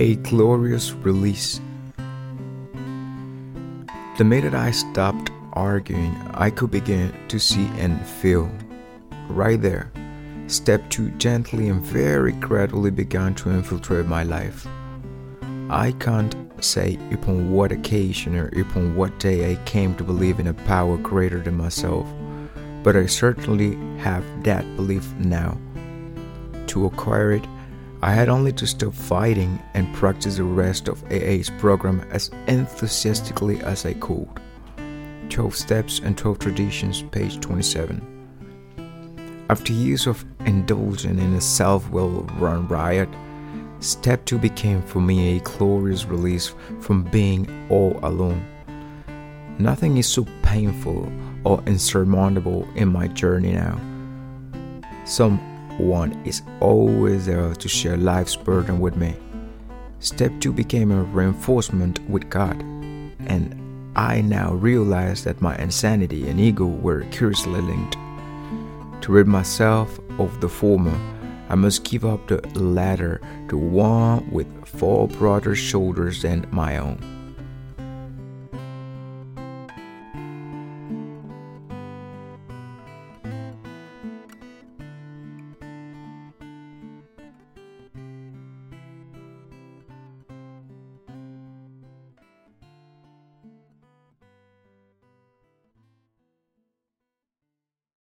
A glorious release. The minute I stopped arguing, I could begin to see and feel. Right there, step two gently and very gradually began to infiltrate my life. I can't say upon what occasion or upon what day I came to believe in a power greater than myself, but I certainly have that belief now. To acquire it, I had only to stop fighting and practice the rest of AA's program as enthusiastically as I could. 12 Steps and 12 Traditions, page 27. After years of indulging in a self will run riot, Step 2 became for me a glorious release from being all alone. Nothing is so painful or insurmountable in my journey now. Someone is always there to share life's burden with me. Step 2 became a reinforcement with God, and I now realize that my insanity and ego were curiously linked. To rid myself of the former, I must give up the latter to one with far broader shoulders than my own.